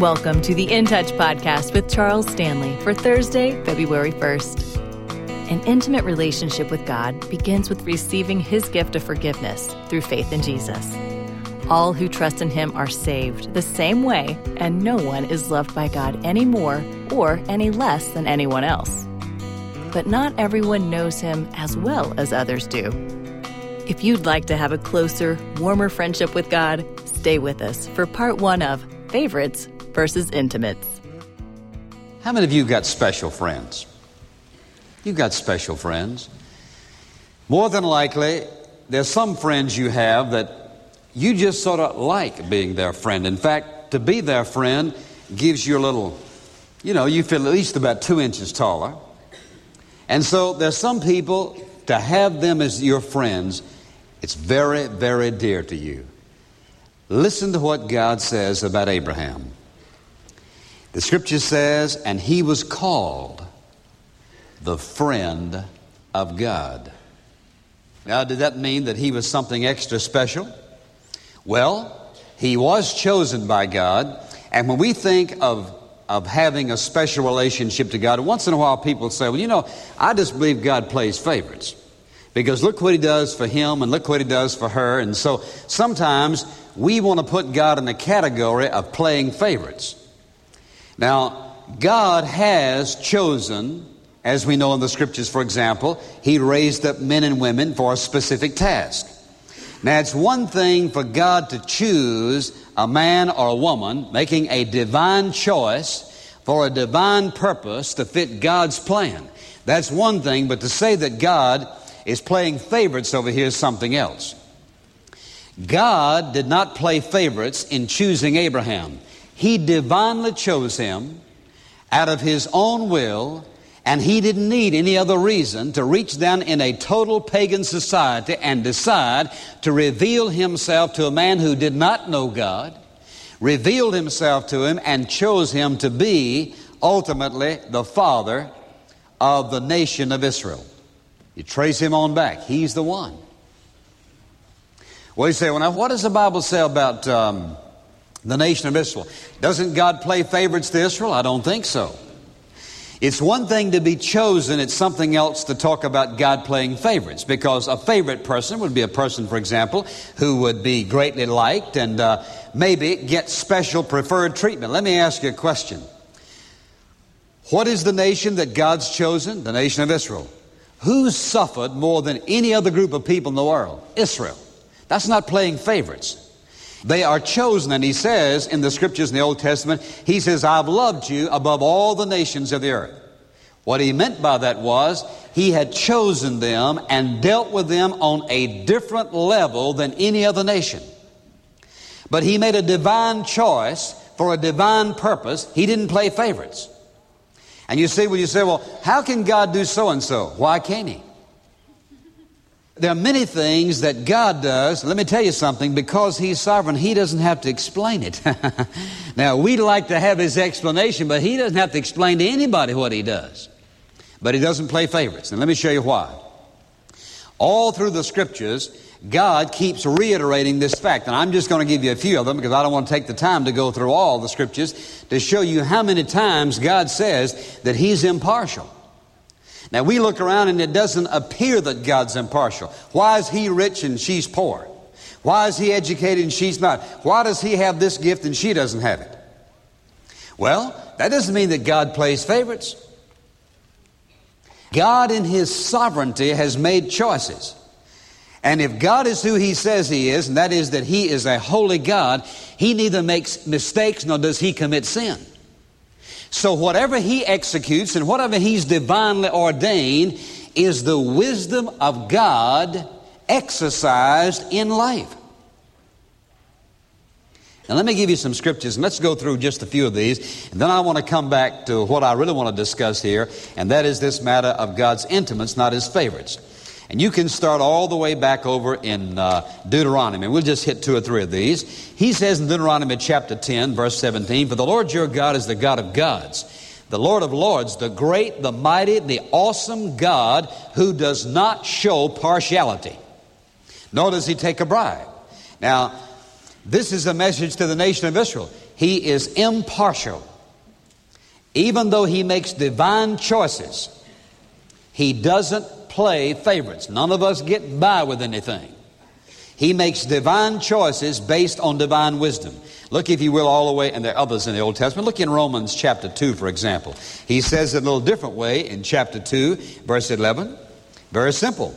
Welcome to the In Touch podcast with Charles Stanley for Thursday, February 1st. An intimate relationship with God begins with receiving His gift of forgiveness through faith in Jesus. All who trust in Him are saved the same way, and no one is loved by God any more or any less than anyone else. But not everyone knows Him as well as others do. If you'd like to have a closer, warmer friendship with God, stay with us for part one of Favorites versus intimates. How many of you got special friends? You've got special friends. More than likely, there's some friends you have that you just sort of like being their friend. In fact, to be their friend gives you a little, you know, you feel at least about two inches taller. And so there's some people, to have them as your friends, it's very, very dear to you. Listen to what God says about Abraham. The scripture says, and he was called the friend of God. Now, did that mean that he was something extra special? Well, he was chosen by God, and when we think of of having a special relationship to God, once in a while people say, Well, you know, I just believe God plays favorites. Because look what he does for him and look what he does for her. And so sometimes we want to put God in the category of playing favorites. Now, God has chosen, as we know in the scriptures, for example, He raised up men and women for a specific task. Now, it's one thing for God to choose a man or a woman, making a divine choice for a divine purpose to fit God's plan. That's one thing, but to say that God is playing favorites over here is something else. God did not play favorites in choosing Abraham. He divinely chose him out of his own will, and he didn't need any other reason to reach down in a total pagan society and decide to reveal himself to a man who did not know God, revealed himself to him, and chose him to be ultimately the father of the nation of Israel. You trace him on back, he's the one. Well, you say, well, now, what does the Bible say about. Um, the nation of Israel. Doesn't God play favorites to Israel? I don't think so. It's one thing to be chosen, it's something else to talk about God playing favorites because a favorite person would be a person, for example, who would be greatly liked and uh, maybe get special preferred treatment. Let me ask you a question. What is the nation that God's chosen? The nation of Israel. Who suffered more than any other group of people in the world? Israel. That's not playing favorites. They are chosen, and he says in the scriptures in the Old Testament, he says, I've loved you above all the nations of the earth. What he meant by that was he had chosen them and dealt with them on a different level than any other nation. But he made a divine choice for a divine purpose. He didn't play favorites. And you see, when you say, well, how can God do so and so? Why can't he? There are many things that God does. Let me tell you something. Because He's sovereign, He doesn't have to explain it. now, we'd like to have His explanation, but He doesn't have to explain to anybody what He does. But He doesn't play favorites. And let me show you why. All through the Scriptures, God keeps reiterating this fact. And I'm just going to give you a few of them because I don't want to take the time to go through all the Scriptures to show you how many times God says that He's impartial. Now we look around and it doesn't appear that God's impartial. Why is he rich and she's poor? Why is he educated and she's not? Why does he have this gift and she doesn't have it? Well, that doesn't mean that God plays favorites. God, in his sovereignty, has made choices. And if God is who he says he is, and that is that he is a holy God, he neither makes mistakes nor does he commit sin. So whatever he executes and whatever he's divinely ordained is the wisdom of God exercised in life. Now, let me give you some scriptures, and let's go through just a few of these. And then I want to come back to what I really want to discuss here, and that is this matter of God's intimates, not his favorites. And you can start all the way back over in uh, Deuteronomy. We'll just hit two or three of these. He says in Deuteronomy chapter 10, verse 17, For the Lord your God is the God of gods, the Lord of lords, the great, the mighty, the awesome God who does not show partiality, nor does he take a bribe. Now, this is a message to the nation of Israel. He is impartial. Even though he makes divine choices, he doesn't play favorites. None of us get by with anything. He makes divine choices based on divine wisdom. Look, if you will, all the way, and there are others in the Old Testament. Look in Romans chapter 2, for example. He says it a little different way in chapter 2, verse 11. Very simple.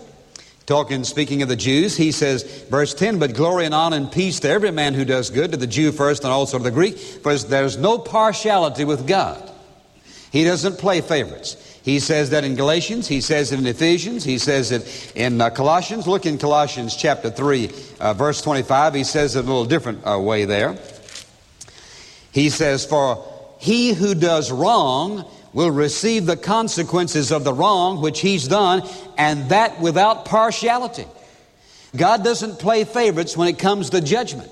Talking, speaking of the Jews, he says, verse 10, but glory and honor and peace to every man who does good, to the Jew first and also to the Greek, for there's no partiality with God. He doesn't play favorites. He says that in Galatians, he says it in Ephesians, he says it in uh, Colossians. Look in Colossians chapter 3, uh, verse 25. He says it a little different uh, way there. He says, For he who does wrong will receive the consequences of the wrong which he's done, and that without partiality. God doesn't play favorites when it comes to judgment.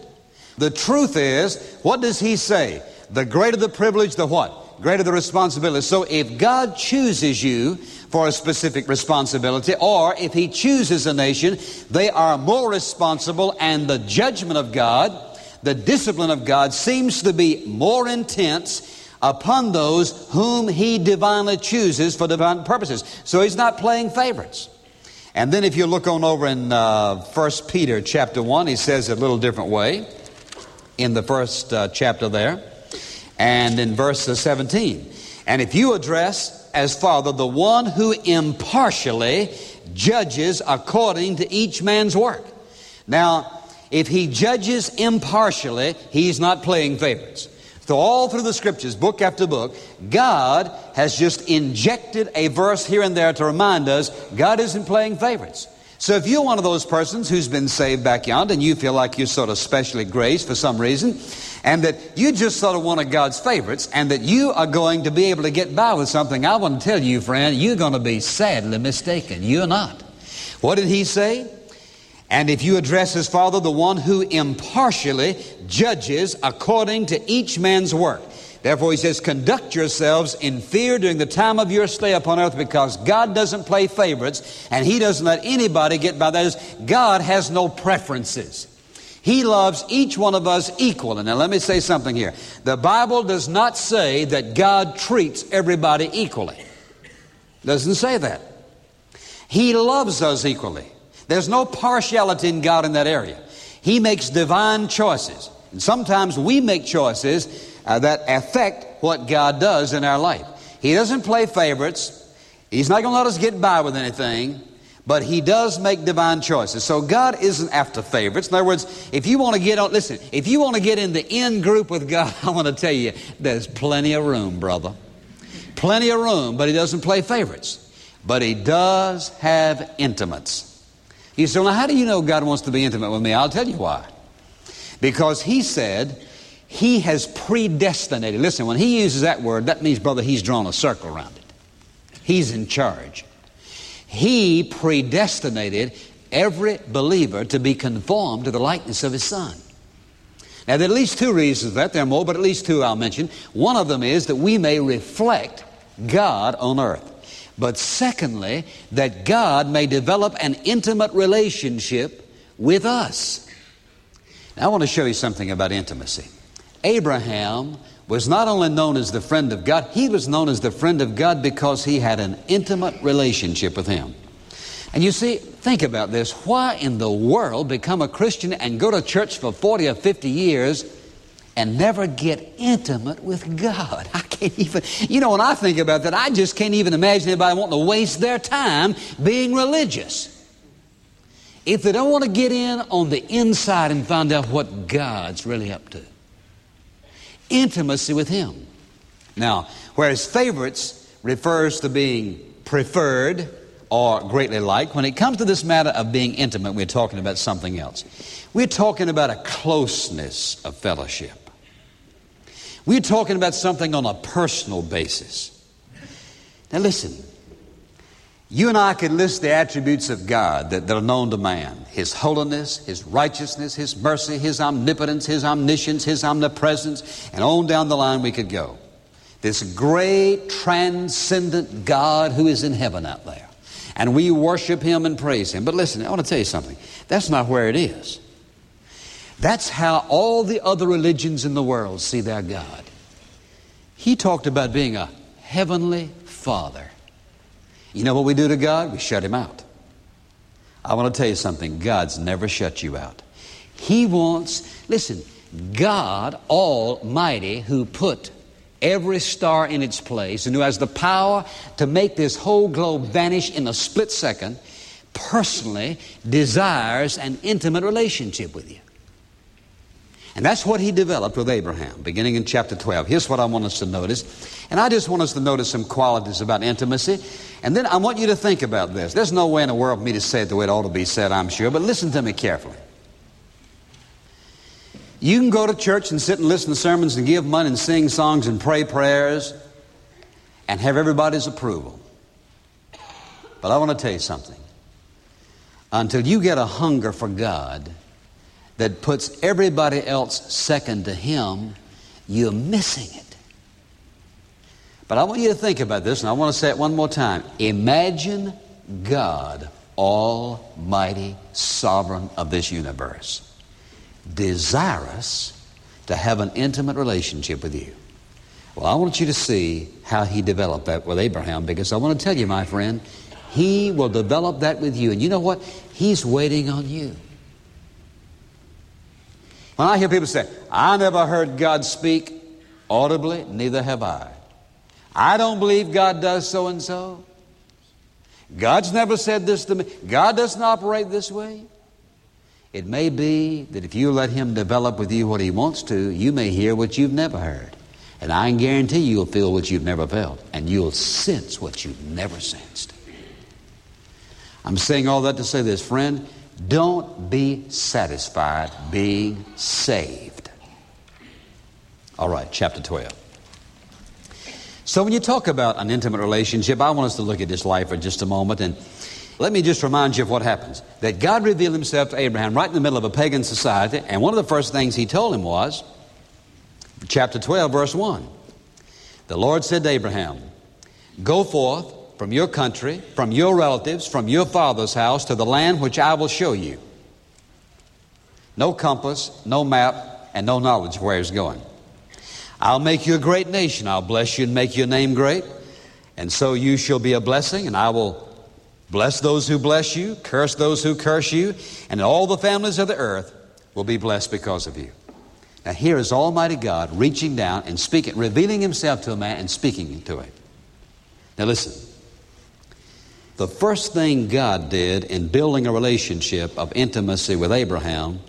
The truth is, what does he say? The greater the privilege, the what? Greater the responsibility. So if God chooses you for a specific responsibility, or if He chooses a nation, they are more responsible, and the judgment of God, the discipline of God, seems to be more intense upon those whom He divinely chooses for divine purposes. So He's not playing favorites. And then if you look on over in uh, 1 Peter chapter 1, he says it a little different way in the first uh, chapter there and in verse 17. And if you address as Father the one who impartially judges according to each man's work. Now, if he judges impartially, he's not playing favorites. So, all through the scriptures, book after book, God has just injected a verse here and there to remind us God isn't playing favorites. So if you're one of those persons who's been saved back yonder and you feel like you're sort of specially graced for some reason, and that you just sort of one of God's favorites, and that you are going to be able to get by with something, I want to tell you, friend, you're going to be sadly mistaken. You're not. What did he say? And if you address his Father, the one who impartially judges according to each man's work. Therefore, he says, conduct yourselves in fear during the time of your stay upon earth because God doesn't play favorites and he doesn't let anybody get by. That is, God has no preferences. He loves each one of us equally. Now, let me say something here. The Bible does not say that God treats everybody equally. Doesn't say that. He loves us equally. There's no partiality in God in that area. He makes divine choices. And sometimes we make choices uh, that affect what God does in our life. He doesn't play favorites. He's not going to let us get by with anything, but He does make divine choices. So God isn't after favorites. In other words, if you want to get on, listen, if you want to get in the in group with God, I want to tell you, there's plenty of room, brother. Plenty of room, but He doesn't play favorites. But He does have intimates. You say, well, how do you know God wants to be intimate with me? I'll tell you why. Because He said, he has predestinated. Listen, when he uses that word, that means, brother, he's drawn a circle around it. He's in charge. He predestinated every believer to be conformed to the likeness of his son. Now, there are at least two reasons for that. There are more, but at least two I'll mention. One of them is that we may reflect God on earth. But secondly, that God may develop an intimate relationship with us. Now, I want to show you something about intimacy. Abraham was not only known as the friend of God, he was known as the friend of God because he had an intimate relationship with him. And you see, think about this. Why in the world become a Christian and go to church for 40 or 50 years and never get intimate with God? I can't even, you know, when I think about that, I just can't even imagine anybody wanting to waste their time being religious. If they don't want to get in on the inside and find out what God's really up to intimacy with Him. Now, whereas favorites refers to being preferred or greatly liked, when it comes to this matter of being intimate, we're talking about something else. We're talking about a closeness of fellowship. We're talking about something on a personal basis. Now, listen, you and I could list the attributes of God that, that, are known to man His holiness, His righteousness, His mercy, His omnipotence, His omniscience, His omnipresence, and on down the line we could go. This great transcendent God who is in heaven out there. And we worship Him and praise Him. But listen, I want to tell you something. That's not where it is. That's how all the other religions in the world see their God. He talked about being a heavenly father. You know what we do to God? We shut him out. I want to tell you something God's never shut you out. He wants, listen, God Almighty, who put every star in its place and who has the power to make this whole globe vanish in a split second, personally desires an intimate relationship with you. And that's what he developed with Abraham, beginning in chapter 12. Here's what I want us to notice. And I just want us to notice some qualities about intimacy. And then I want you to think about this. There's no way in the world for me to say it the way it ought to be said, I'm sure, but listen to me carefully. You can go to church and sit and listen to sermons and give money and sing songs and pray prayers and have everybody's approval. But I want to tell you something. Until you get a hunger for God that puts everybody else second to Him, you're missing it. But I want you to think about this, and I want to say it one more time. Imagine God, Almighty, Sovereign of this universe desirous to have an intimate relationship with you. Well, I want you to see how he developed that with Abraham because I want to tell you, my friend, he will develop that with you. And you know what? He's waiting on you. When I hear people say, I never heard God speak audibly, neither have I. I don't believe God does so and so. God's never said this to me. God doesn't operate this way. It may be that if you let Him develop with you what He wants to, you may hear what you've never heard. And I guarantee you'll feel what you've never felt. And you'll sense what you've never sensed. I'm saying all that to say this, friend. Don't be satisfied being saved. All right, chapter 12. So, when you talk about an intimate relationship, I want us to look at this life for just a moment and let me just remind you of what happens. That God revealed himself to Abraham right in the middle of a pagan society, and one of the first things he told him was, chapter 12, verse 1. The Lord said to Abraham, Go forth from your country, from your relatives, from your father's house to the land which I will show you. No compass, no map, and no knowledge of where he's going. I'll make you a great nation. I'll bless you and make your name great. And so you shall be a blessing, and I will Bless those who bless you, curse those who curse you, and all the families of the earth will be blessed because of you. Now, here is Almighty God reaching down and speaking, revealing Himself to a man and speaking to him. Now, listen. The first thing God did in building a relationship of intimacy with Abraham,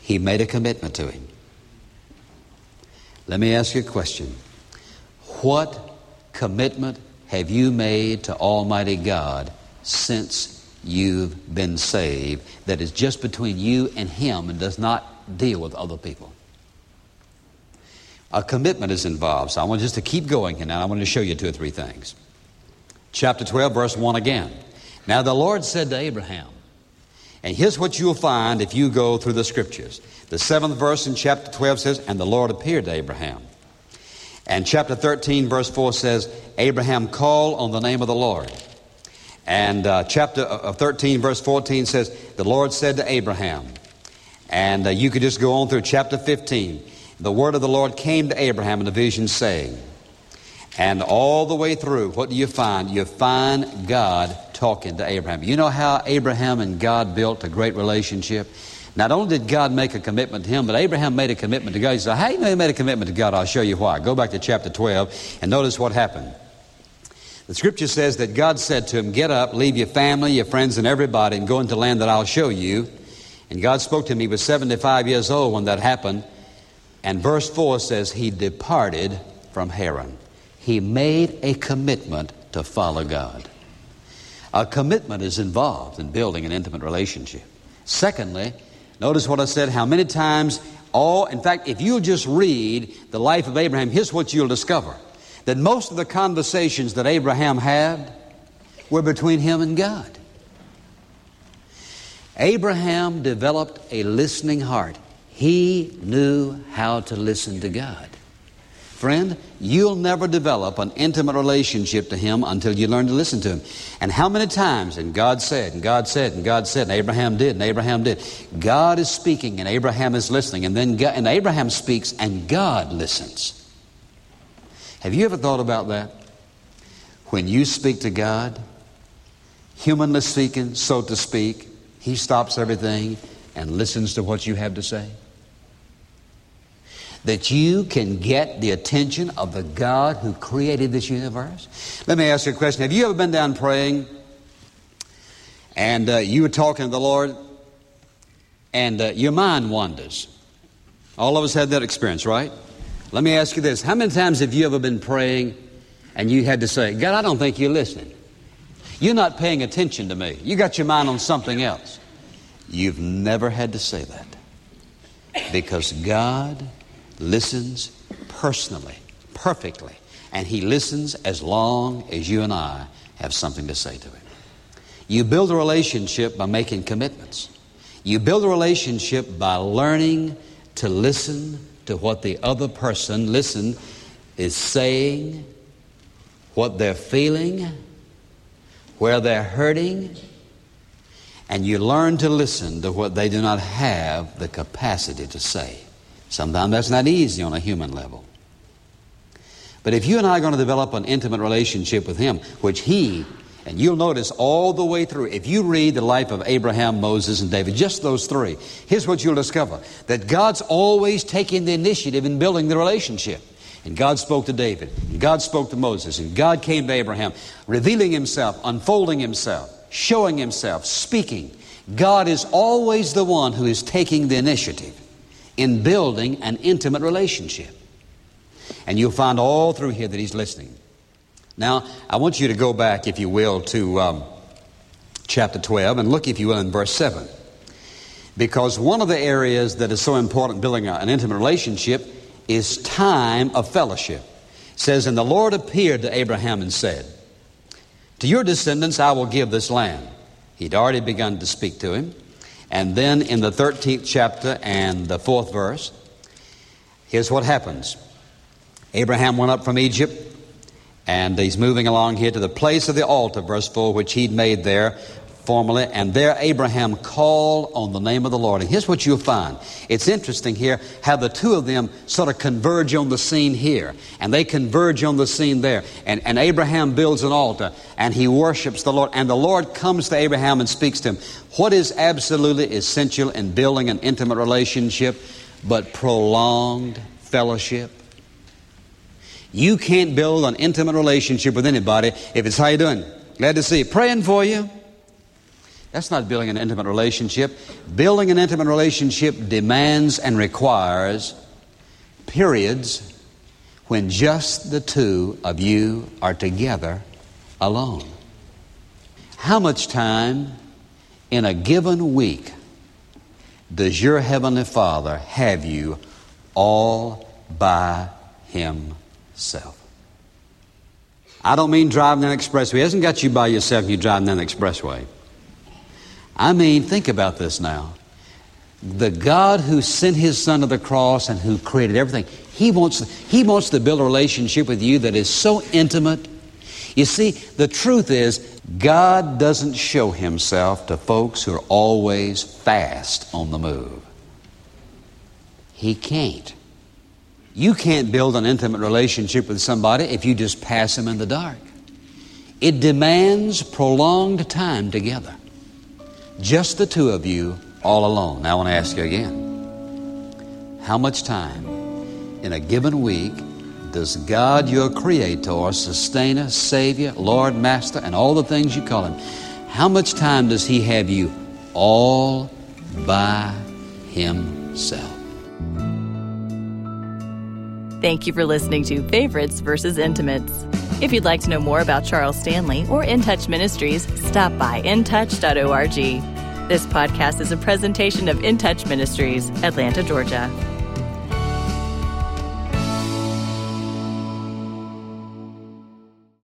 He made a commitment to him. Let me ask you a question. What commitment have you made to Almighty God since you've been saved that is just between you and Him and does not deal with other people? A commitment is involved. So I want just to keep going, and now I want to show you two or three things. Chapter 12, verse 1 again. Now the Lord said to Abraham, and here's what you'll find if you go through the scriptures. The seventh verse in chapter 12 says, And the Lord appeared to Abraham. And chapter 13, verse 4 says, Abraham called on the name of the Lord. And uh, chapter uh, 13, verse 14 says, The Lord said to Abraham. And uh, you could just go on through chapter 15. The word of the Lord came to Abraham in a vision saying, and all the way through, what do you find? You find God talking to Abraham. You know how Abraham and God built a great relationship? Not only did God make a commitment to him, but Abraham made a commitment to God. He said, How do you know he made a commitment to God? I'll show you why. Go back to chapter 12 and notice what happened. The scripture says that God said to him, Get up, leave your family, your friends, and everybody, and go into land that I'll show you. And God spoke to him. He was 75 years old when that happened. And verse 4 says, He departed from Haran. He made a commitment to follow God. A commitment is involved in building an intimate relationship. Secondly, Notice what I said, how many times all, in fact, if you'll just read the life of Abraham, here's what you'll discover that most of the conversations that Abraham had were between him and God. Abraham developed a listening heart. He knew how to listen to God. Friend, you'll never develop an intimate relationship to Him until you learn to listen to Him. And how many times, and God said, and God said, and God said, and Abraham did, and Abraham did. God is speaking, and Abraham is listening, and then God, and Abraham speaks, and God listens. Have you ever thought about that? When you speak to God, humanly speaking, so to speak, He stops everything and listens to what you have to say that you can get the attention of the God who created this universe? Let me ask you a question. Have you ever been down praying and uh, you were talking to the Lord and uh, your mind wanders? All of us had that experience, right? Let me ask you this. How many times have you ever been praying and you had to say, God, I don't think you're listening? You're not paying attention to me. You got your mind on something else. You've never had to say that because God listens personally, perfectly, and He listens as long as you and I have something to say to Him. You build a relationship by making commitments. You build a relationship by learning to listen to what the other person, listen, is saying, what they're feeling, where they're hurting, and you learn to listen to what they do not have the capacity to say. Sometimes that's not easy on a human level. But if you and I are going to develop an intimate relationship with Him, which He, and you'll notice all the way through, if you read the life of Abraham, Moses, and David, just those three, here's what you'll discover that God's always taking the initiative in building the relationship. And God spoke to David, and God spoke to Moses, and God came to Abraham, revealing Himself, unfolding Himself, showing Himself, speaking. God is always the one who is taking the initiative in building an intimate relationship. And you'll find all through here that he's listening. Now, I want you to go back, if you will, to um, chapter 12 and look, if you will, in verse 7. Because one of the areas that is so important building an intimate relationship is time of fellowship. It says, And the Lord appeared to Abraham and said, To your descendants I will give this land. He'd already begun to speak to him. And then in the 13th chapter and the fourth verse, here's what happens. Abraham went up from Egypt, and he's moving along here to the place of the altar, verse 4, which he'd made there formerly. And there Abraham called on the name of the Lord. And here's what you'll find. It's interesting here how the two of them sort of converge on the scene here. And they converge on the scene there. And, and Abraham builds an altar and he worships the Lord. And the Lord comes to Abraham and speaks to him. What is absolutely essential in building an intimate relationship but prolonged fellowship? You can't build an intimate relationship with anybody if it's how you doing. Glad to see you. Praying for you. That's not building an intimate relationship. Building an intimate relationship demands and requires periods when just the two of you are together alone. How much time in a given week does your Heavenly Father have you all by Himself? I don't mean driving an expressway. He hasn't got you by yourself You're driving an expressway. I mean, think about this now. The God who sent his son to the cross and who created everything, he wants, he wants to build a relationship with you that is so intimate. You see, the truth is, God doesn't show himself to folks who are always fast on the move. He can't. You can't build an intimate relationship with somebody if you just pass them in the dark. It demands prolonged time together. Just the two of you all alone. Now I want to ask you again. How much time in a given week does God, your Creator, Sustainer, Savior, Lord, Master, and all the things you call Him, how much time does He have you all by Himself? Thank you for listening to Favorites versus Intimates. If you'd like to know more about Charles Stanley or In Touch Ministries, stop by intouch.org. This podcast is a presentation of In Touch Ministries, Atlanta, Georgia.